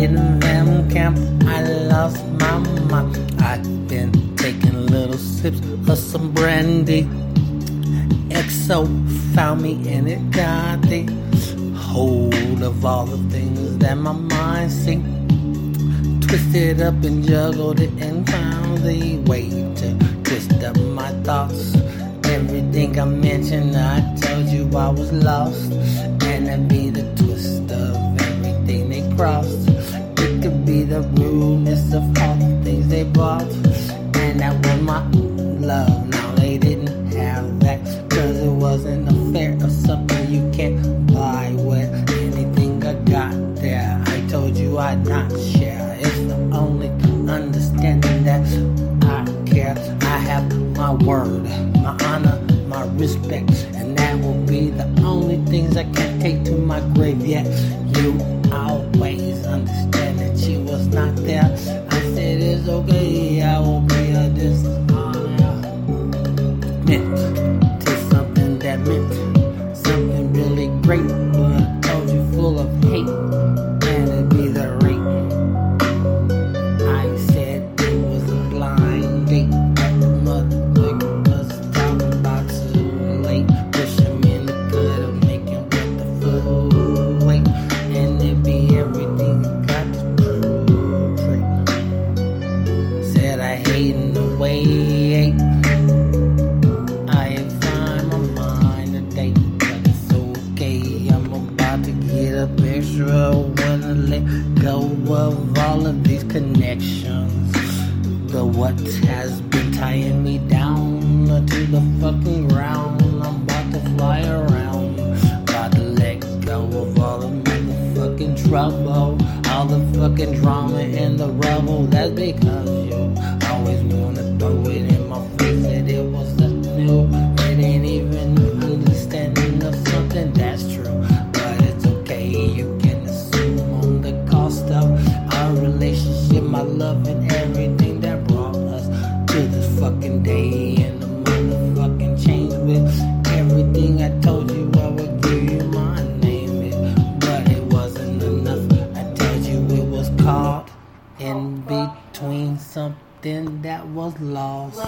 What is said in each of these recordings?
In them camp, I lost my mind. I've been taking little sips of some brandy. XO found me and it got the hold of all the things that my mind see twisted up and juggled it and found the way to twist up my thoughts. Everything I mentioned, I told you I was lost, and that'd be the twist of everything they crossed. Be the rudeness of all the things they bought, and that was my love. Now they didn't have that, cause it wasn't a fair or something you can't buy with anything I got there. I told you I'd not share. It's the only understanding that I care. I have my word, my honor, my respect, and that will be the only things I can take to my grave. Yet you always understand not there. I said it's okay, extra. Wanna let go of all of these connections. The what has been tying me down to the fucking ground. I'm about to fly around. About to let go of all the motherfucking trouble. All the fucking drama and the rubble. That's because you always wanna throw it in my face that it was something new. Relationship, my love, and everything that brought us to this fucking day. And the motherfucking change with everything I told you I would give you my name. It, but it wasn't enough. I told you it was caught in between something that was lost.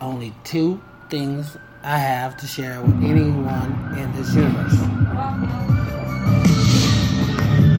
Only two things I have to share with anyone in this universe.